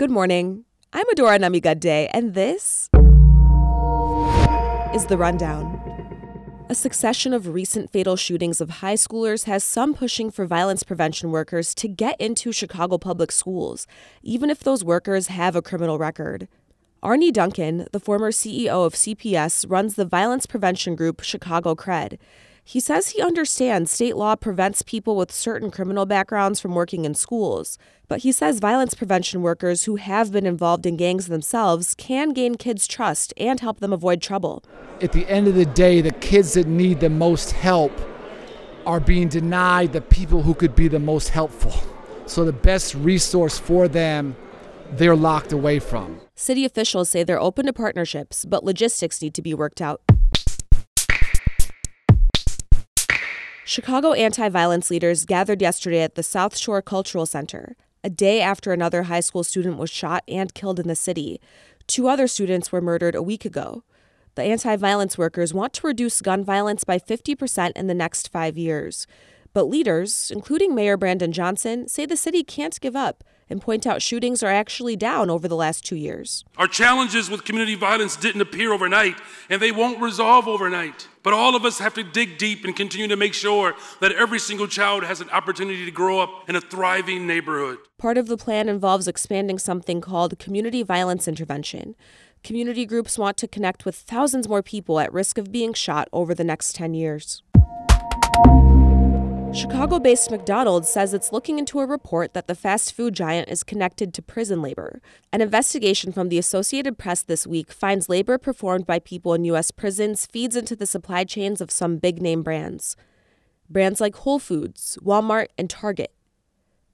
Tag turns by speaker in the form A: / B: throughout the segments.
A: Good morning. I'm Adora Namigadde, and this is The Rundown. A succession of recent fatal shootings of high schoolers has some pushing for violence prevention workers to get into Chicago public schools, even if those workers have a criminal record. Arne Duncan, the former CEO of CPS, runs the violence prevention group Chicago Cred. He says he understands state law prevents people with certain criminal backgrounds from working in schools, but he says violence prevention workers who have been involved in gangs themselves can gain kids' trust and help them avoid trouble.
B: At the end of the day, the kids that need the most help are being denied the people who could be the most helpful. So the best resource for them, they're locked away from.
A: City officials say they're open to partnerships, but logistics need to be worked out. Chicago anti violence leaders gathered yesterday at the South Shore Cultural Center, a day after another high school student was shot and killed in the city. Two other students were murdered a week ago. The anti violence workers want to reduce gun violence by 50% in the next five years. But leaders, including Mayor Brandon Johnson, say the city can't give up and point out shootings are actually down over the last two years.
C: Our challenges with community violence didn't appear overnight, and they won't resolve overnight. But all of us have to dig deep and continue to make sure that every single child has an opportunity to grow up in a thriving neighborhood.
A: Part of the plan involves expanding something called community violence intervention. Community groups want to connect with thousands more people at risk of being shot over the next 10 years. Chicago based McDonald's says it's looking into a report that the fast food giant is connected to prison labor. An investigation from the Associated Press this week finds labor performed by people in U.S. prisons feeds into the supply chains of some big name brands. Brands like Whole Foods, Walmart, and Target.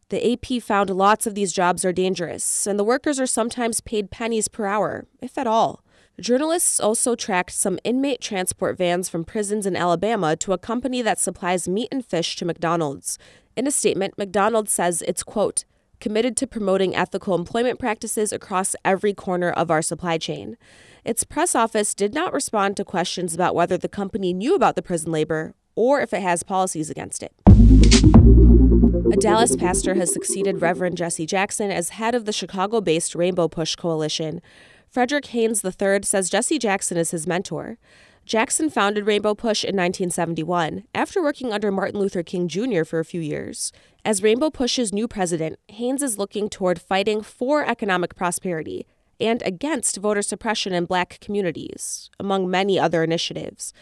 A: The AP found lots of these jobs are dangerous, and the workers are sometimes paid pennies per hour, if at all. Journalists also tracked some inmate transport vans from prisons in Alabama to a company that supplies meat and fish to McDonald's. In a statement, McDonald's says it's, quote, committed to promoting ethical employment practices across every corner of our supply chain. Its press office did not respond to questions about whether the company knew about the prison labor or if it has policies against it. A Dallas pastor has succeeded Reverend Jesse Jackson as head of the Chicago based Rainbow Push Coalition. Frederick Haynes III says Jesse Jackson is his mentor. Jackson founded Rainbow Push in 1971 after working under Martin Luther King Jr. for a few years. As Rainbow Push's new president, Haynes is looking toward fighting for economic prosperity and against voter suppression in black communities, among many other initiatives.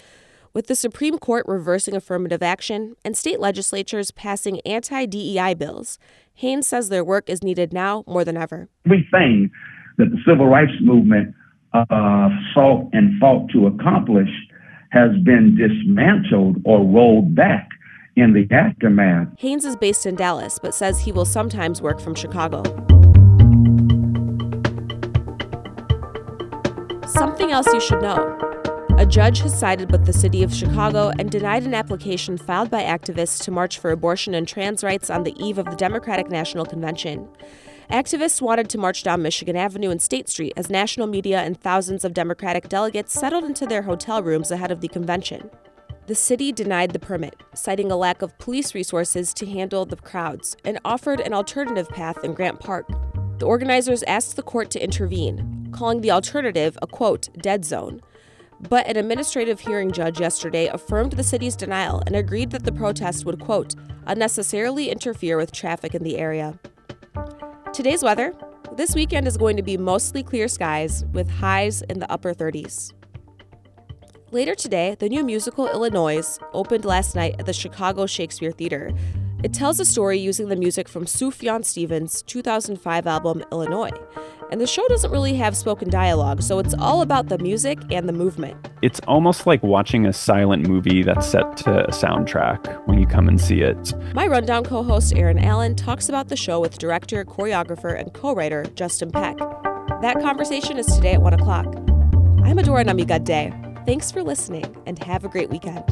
A: With the Supreme Court reversing affirmative action and state legislatures passing anti DEI bills, Haynes says their work is needed now more than ever.
D: We think that the civil rights movement uh, sought and fought to accomplish has been dismantled or rolled back in the aftermath.
A: Haynes is based in Dallas, but says he will sometimes work from Chicago. Something else you should know. A judge has sided with the city of Chicago and denied an application filed by activists to march for abortion and trans rights on the eve of the Democratic National Convention. Activists wanted to march down Michigan Avenue and State Street as national media and thousands of Democratic delegates settled into their hotel rooms ahead of the convention. The city denied the permit, citing a lack of police resources to handle the crowds, and offered an alternative path in Grant Park. The organizers asked the court to intervene, calling the alternative a quote, dead zone. But an administrative hearing judge yesterday affirmed the city's denial and agreed that the protest would, quote, unnecessarily interfere with traffic in the area. Today's weather this weekend is going to be mostly clear skies with highs in the upper 30s. Later today, the new musical Illinois opened last night at the Chicago Shakespeare Theater. It tells a story using the music from Sufjan Stevens' 2005 album Illinois. And the show doesn't really have spoken dialogue, so it's all about the music and the movement.
E: It's almost like watching a silent movie that's set to a soundtrack when you come and see it.
A: My Rundown co host Aaron Allen talks about the show with director, choreographer, and co writer Justin Peck. That conversation is today at 1 o'clock. I'm Adora Namigadde. Thanks for listening and have a great weekend.